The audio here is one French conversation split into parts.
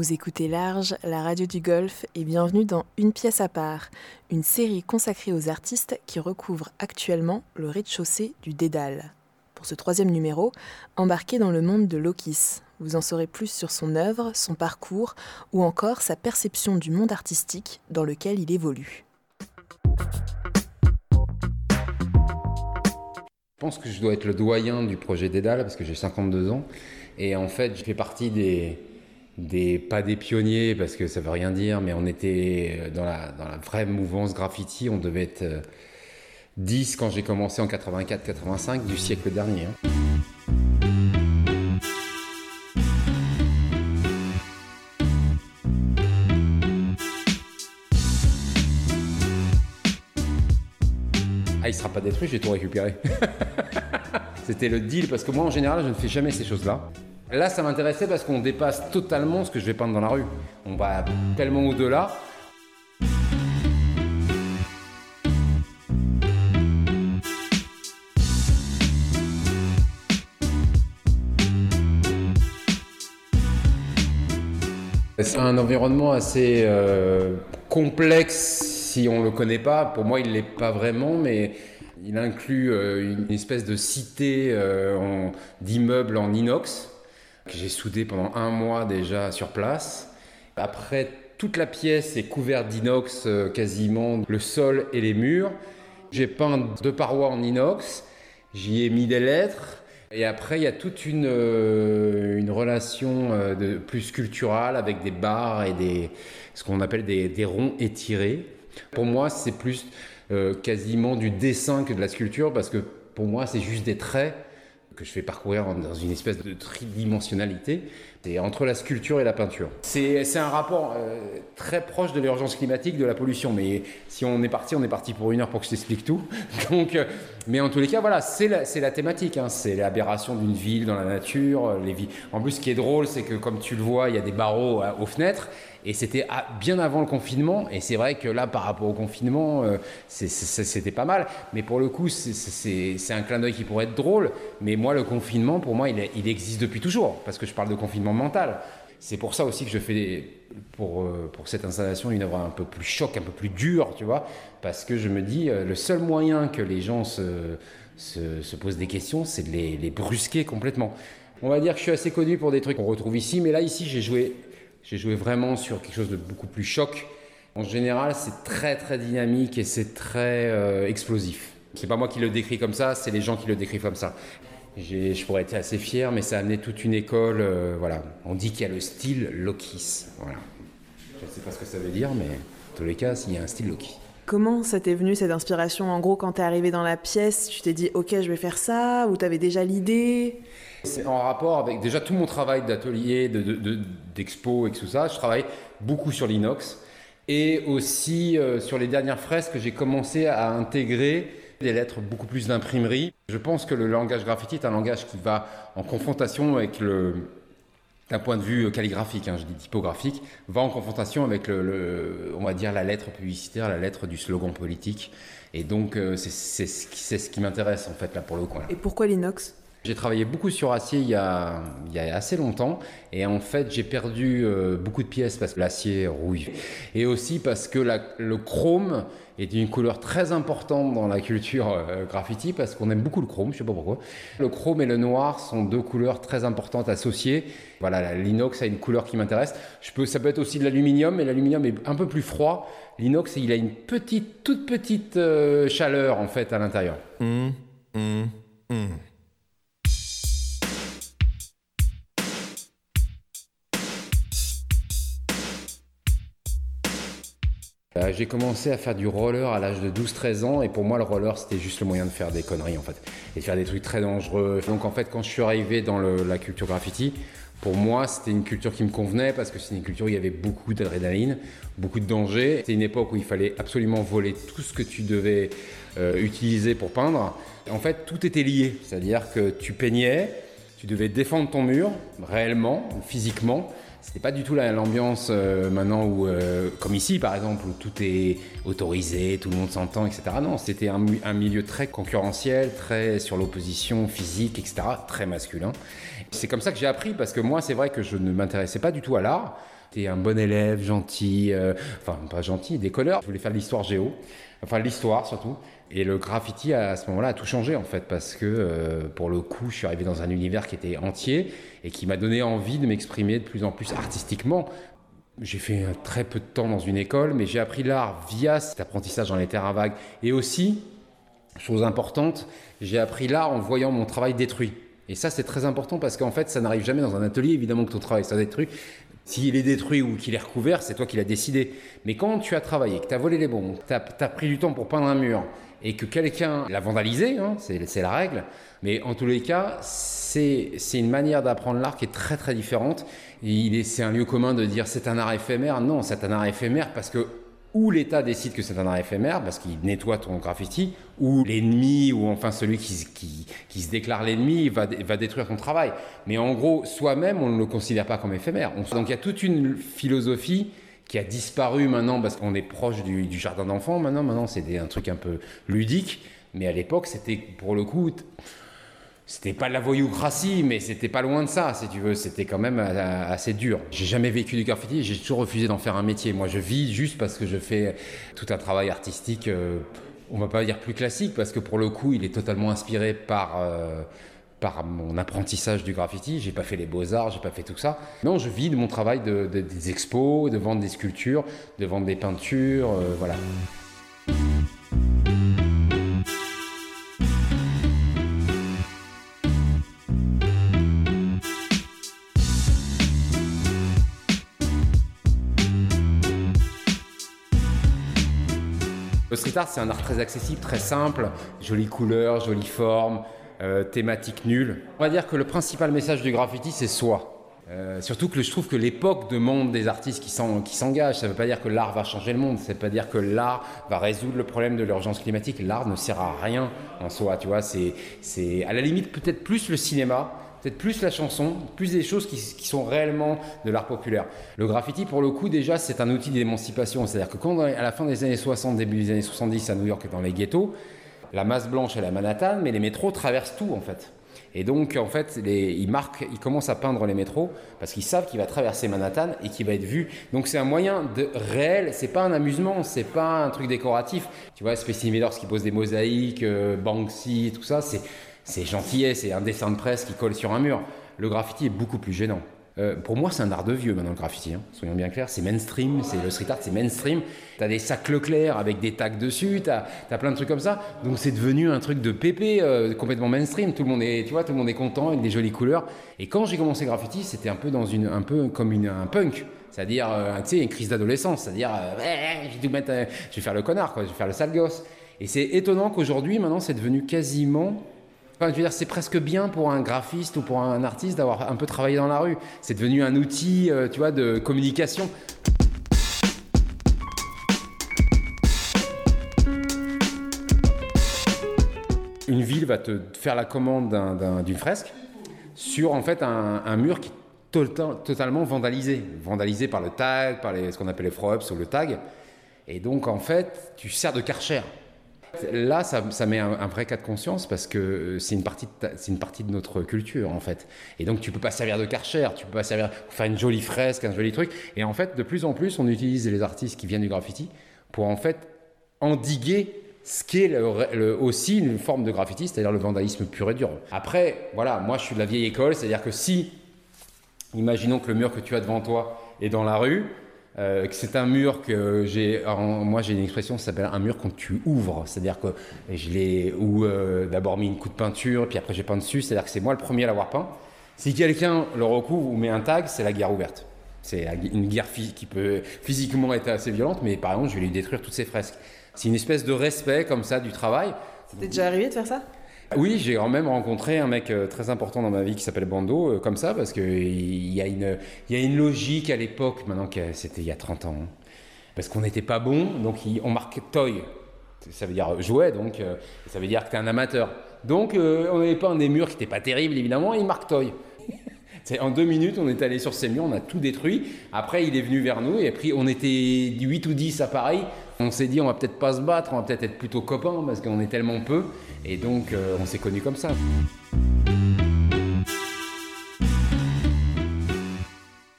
Vous écoutez Large, la radio du Golfe, et bienvenue dans Une pièce à part, une série consacrée aux artistes qui recouvrent actuellement le rez-de-chaussée du Dédale. Pour ce troisième numéro, embarquez dans le monde de Lokis. Vous en saurez plus sur son œuvre, son parcours ou encore sa perception du monde artistique dans lequel il évolue. Je pense que je dois être le doyen du projet Dédale parce que j'ai 52 ans. Et en fait, je fais partie des, des, pas des pionniers parce que ça veut rien dire, mais on était dans la, dans la vraie mouvance graffiti. On devait être 10 euh, quand j'ai commencé en 84-85 du siècle dernier. Hein. Ah, il sera pas détruit, j'ai tout récupéré. C'était le deal parce que moi en général je ne fais jamais ces choses-là. Là, ça m'intéressait parce qu'on dépasse totalement ce que je vais peindre dans la rue. On va tellement au-delà. C'est un environnement assez euh, complexe si on ne le connaît pas. Pour moi, il ne l'est pas vraiment, mais il inclut euh, une espèce de cité euh, d'immeubles en inox que j'ai soudé pendant un mois déjà sur place. Après, toute la pièce est couverte d'inox euh, quasiment, le sol et les murs. J'ai peint deux parois en inox, j'y ai mis des lettres. Et après, il y a toute une, euh, relation euh, de, plus sculpturale avec des barres et des, ce qu'on appelle des, ronds étirés. Pour moi, c'est plus quasiment du dessin que de la sculpture parce que pour moi, c'est juste des traits que je fais parcourir dans une espèce de tridimensionnalité. C'est entre la sculpture et la peinture. C'est un rapport euh, très proche de l'urgence climatique, de la pollution. Mais si on est parti, on est parti pour une heure pour que je t'explique tout. Donc, euh, mais en tous les cas, voilà, c'est la, la, thématique. Hein. C'est l'aberration d'une ville dans la nature. Euh, En plus, ce qui est drôle, c'est que comme tu le vois, il y a des barreaux aux fenêtres. Et c'était bien avant le confinement. Et c'est vrai que là, par rapport au confinement, c'était pas mal. Mais pour le coup, c'est un clin d'œil qui pourrait être drôle. Mais moi, le confinement, pour moi, il existe depuis toujours. Parce que je parle de confinement mental. C'est pour ça aussi que je fais pour, euh, pour cette installation une œuvre un peu plus choc, un peu plus dure, tu vois. Parce que je me dis, euh, le seul moyen que les gens se, se, se posent des questions, c'est de les, les brusquer complètement. On va dire que je suis assez connu pour des trucs qu'on retrouve ici, mais là, ici, j'ai joué j'ai joué vraiment sur quelque chose de beaucoup plus choc. En général, c'est très très dynamique et c'est très euh, explosif. C'est pas moi qui le décris comme ça, c'est les gens qui le décrivent comme ça. Je pourrais être assez fier, mais ça a amené toute une école. Euh, voilà, on dit qu'il y a le style Lokis. Voilà. Je ne sais pas ce que ça veut dire, mais en tous les cas, il y a un style Loki. Comment ça t'est venu cette inspiration? En gros, quand t'es arrivé dans la pièce, tu t'es dit ok, je vais faire ça, ou t'avais déjà l'idée? C'est en rapport avec déjà tout mon travail d'atelier, d'expo et tout ça. Je travaille beaucoup sur l'inox et aussi euh, sur les dernières fresques, j'ai commencé à intégrer des lettres beaucoup plus d'imprimerie. Je pense que le langage graffiti est un langage qui va en confrontation avec le, d'un point de vue calligraphique, hein, je dis typographique, va en confrontation avec le, on va dire la lettre publicitaire, la lettre du slogan politique. Et donc euh, c'est ce qui, qui m'intéresse en fait là pour le coup. Et pourquoi l'inox j'ai travaillé beaucoup sur acier il y a, il y a assez longtemps et en fait j'ai perdu euh, beaucoup de pièces parce que l'acier rouille et aussi parce que la, le chrome est une couleur très importante dans la culture euh, graffiti parce qu'on aime beaucoup le chrome, je sais pas pourquoi. Le chrome et le noir sont deux couleurs très importantes associées. Voilà, l'inox a une couleur qui m'intéresse. Ça peut être aussi de l'aluminium, mais l'aluminium est un peu plus froid. L'inox, il a une petite, toute petite euh, chaleur en fait à l'intérieur. Mmh, mmh, mmh. Euh, j'ai commencé à faire du roller à l'âge de 12-13 ans et pour moi le roller c'était juste le moyen de faire des conneries en fait et de faire des trucs très dangereux. Donc en fait quand je suis arrivé dans la culture graffiti, pour moi c'était une culture qui me convenait parce que c'est une culture où il y avait beaucoup d'adrénaline, beaucoup de danger. C'était une époque où il fallait absolument voler tout ce que tu devais euh, utiliser pour peindre. En fait tout était lié, c'est-à-dire que tu peignais, tu devais défendre ton mur réellement, physiquement c'était pas du tout l'ambiance euh, maintenant où, euh, comme ici par exemple, où tout est autorisé, tout le monde s'entend, etc. Non, c'était un, milieu très concurrentiel, très sur l'opposition physique, etc., très masculin. C'est comme ça que j'ai appris parce que moi, c'est vrai que je ne m'intéressais pas du tout à l'art. T'es un bon élève, gentil, euh, enfin pas gentil, décolleur. Je voulais faire l'histoire géo, enfin l'histoire surtout. Et le graffiti à ce moment-là a tout changé en fait parce que euh, pour le coup je suis arrivé dans un univers qui était entier et qui m'a donné envie de m'exprimer de plus en plus artistiquement. J'ai fait très peu de temps dans une école mais j'ai appris l'art via cet apprentissage dans les terrains vagues et aussi, chose importante, j'ai appris l'art en voyant mon travail détruit. Et ça, c'est très important parce qu'en fait, ça n'arrive jamais dans un atelier, évidemment, que ton travail soit détruit. S'il est détruit ou qu'il est recouvert, c'est toi qui l'as décidé. Mais quand tu as travaillé, que tu as volé les bombes, que tu as, pris du temps pour peindre un mur et que quelqu'un l'a vandalisé, hein, c'est la règle, mais en tous les cas, c'est une manière d'apprendre l'art qui est très très différente. C'est un lieu commun de dire c'est un art éphémère. Non, c'est un art éphémère parce que ou l'État décide que c'est un art éphémère parce qu'il nettoie ton graffiti, ou l'ennemi, ou enfin celui qui, qui, se déclare l'ennemi, va, va, détruire ton travail. Mais en gros, soi-même, on ne le considère pas comme éphémère. donc il y a toute une philosophie qui a disparu maintenant parce qu'on est proche du, du jardin d'enfants maintenant. Maintenant, c'est un truc un peu ludique. Mais à l'époque, c'était pour le coup c'était pas de la voyoucratie, mais c'était pas loin de ça, si tu veux. C'était quand même euh, assez dur. J'ai jamais vécu du graffiti, j'ai toujours refusé d'en faire un métier. Moi, je vis juste parce que je fais tout un travail artistique, euh, on va pas dire plus classique, parce que pour le coup, il est totalement inspiré par. Euh, par mon apprentissage du graffiti, j'ai pas fait les beaux-arts, j'ai pas fait tout ça. Non, je vis de mon travail de, des expos, de vendre des sculptures, de vendre des peintures, voilà. Le street art, c'est un art très accessible, très simple, jolie couleur, jolie forme, euh, thématique nulle. On va dire que le principal message du graffiti, c'est soi. Euh, surtout que je trouve que l'époque demande des artistes qui s'engagent. Ça ne veut pas dire que l'art va changer le monde. Ça ne veut pas dire que l'art va résoudre le problème de l'urgence climatique. L'art ne sert à rien en soi. Tu vois, c'est à la limite peut-être plus le cinéma peut-être plus la chanson, plus des choses qui, sont réellement de l'art populaire. Le graffiti, pour le coup, déjà, c'est un outil d'émancipation. C'est-à-dire que quand, à la fin des années 60, début des années 70, à New York, dans les ghettos, la masse blanche est à Manhattan, mais les métros traversent tout, en fait. Et donc, en fait, ils marquent, ils commencent à peindre les métros parce qu'ils savent qu'il va traverser Manhattan et qu'il va être vu. Donc, c'est un moyen de réel. C'est pas un amusement, c'est pas un truc décoratif. Tu vois, Space Invaders qui pose des mosaïques, euh, Banksy, tout ça, c'est c'est gentillet, c'est un dessin de presse qui colle sur un mur. Le graffiti est beaucoup plus gênant. Euh, pour moi, c'est un art de vieux maintenant le graffiti. Hein. Soyons bien clairs, c'est mainstream, c'est le street art, c'est mainstream. T'as des sacs Leclerc avec des tags dessus, t'as as plein de trucs comme ça. Donc c'est devenu un truc de pépé euh, complètement mainstream. Tout le monde est, tu vois, tout le monde est content avec des jolies couleurs. Et quand j'ai commencé le graffiti, c'était un peu dans une, un peu comme une, un punk. C'est-à-dire, euh, tu sais, une crise d'adolescence. C'est-à-dire, je vais je vais faire le connard, quoi. Je vais faire le sale gosse. Et c'est étonnant qu'aujourd'hui, maintenant, c'est devenu quasiment dire, c'est presque bien pour un graphiste ou pour un artiste d'avoir un peu travaillé dans la rue. C'est devenu un outil, euh, tu vois, de communication. Une ville va te faire la commande d'une fresque sur en fait un, mur qui est totalement vandalisé, vandalisé par le tag, par ce qu'on appelle les throw-ups ou le tag. Et donc en fait, tu sers de karcher. Là, ça, met un, vrai cas de conscience parce que euh, c'est une, partie de une partie de notre culture, en fait. Et donc, tu peux pas servir de karcher, tu peux pas servir faire une jolie fresque, un joli truc. Et en fait, de plus en plus, on utilise les artistes qui viennent du graffiti pour, en fait, endiguer ce qui est aussi une forme de graffiti, c'est-à-dire le vandalisme pur et dur. Après, voilà, moi, je suis de la vieille école, c'est-à-dire que si, imaginons que le mur que tu as devant toi est dans la rue, euh, c'est un mur que j'ai. Moi, j'ai une expression qui s'appelle un mur quand tu ouvres. C'est-à-dire que je l'ai ou euh, d'abord mis une coup de peinture, puis après j'ai peint dessus. C'est-à-dire que c'est moi le premier à l'avoir peint. Si quelqu'un le recouvre ou met un tag, c'est la guerre ouverte. C'est une guerre qui peut physiquement être assez violente, mais par exemple, je vais lui détruire toutes ses fresques. C'est une espèce de respect comme ça du travail. C'était déjà arrivé de faire ça? Oui, j'ai quand même rencontré un mec euh, très important dans ma vie qui s'appelle Bando, euh, comme ça, parce qu'il y, a une, y a une logique à l'époque, maintenant que c'était il y a 30 ans, parce qu'on n'était pas bon, donc on marquait toy, ça veut dire jouet, donc euh, ça veut dire que tu es un amateur. Donc on n'avait pas un des murs qui n'était pas terrible, évidemment, et il marque toy. En deux minutes, on est allé sur ces murs, on a tout détruit. Après, il est venu vers nous, et après, on était 8 ou 10 à Paris. On s'est dit, on va peut-être pas se battre, on va peut-être être plutôt copains, parce qu'on est tellement peu. Et donc, euh, on s'est connus comme ça.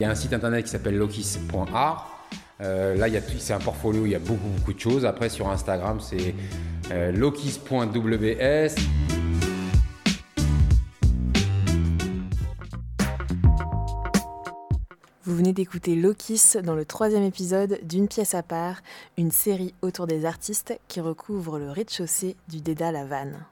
Il y a un site internet qui s'appelle lokis.art. Euh, là, c'est un portfolio, il y a beaucoup, beaucoup de choses. Après, sur Instagram, c'est euh. Venez d'écouter Lokis dans le troisième épisode d'Une pièce à part, une série autour des artistes qui recouvrent le rez-de-chaussée du Dédale à Vannes.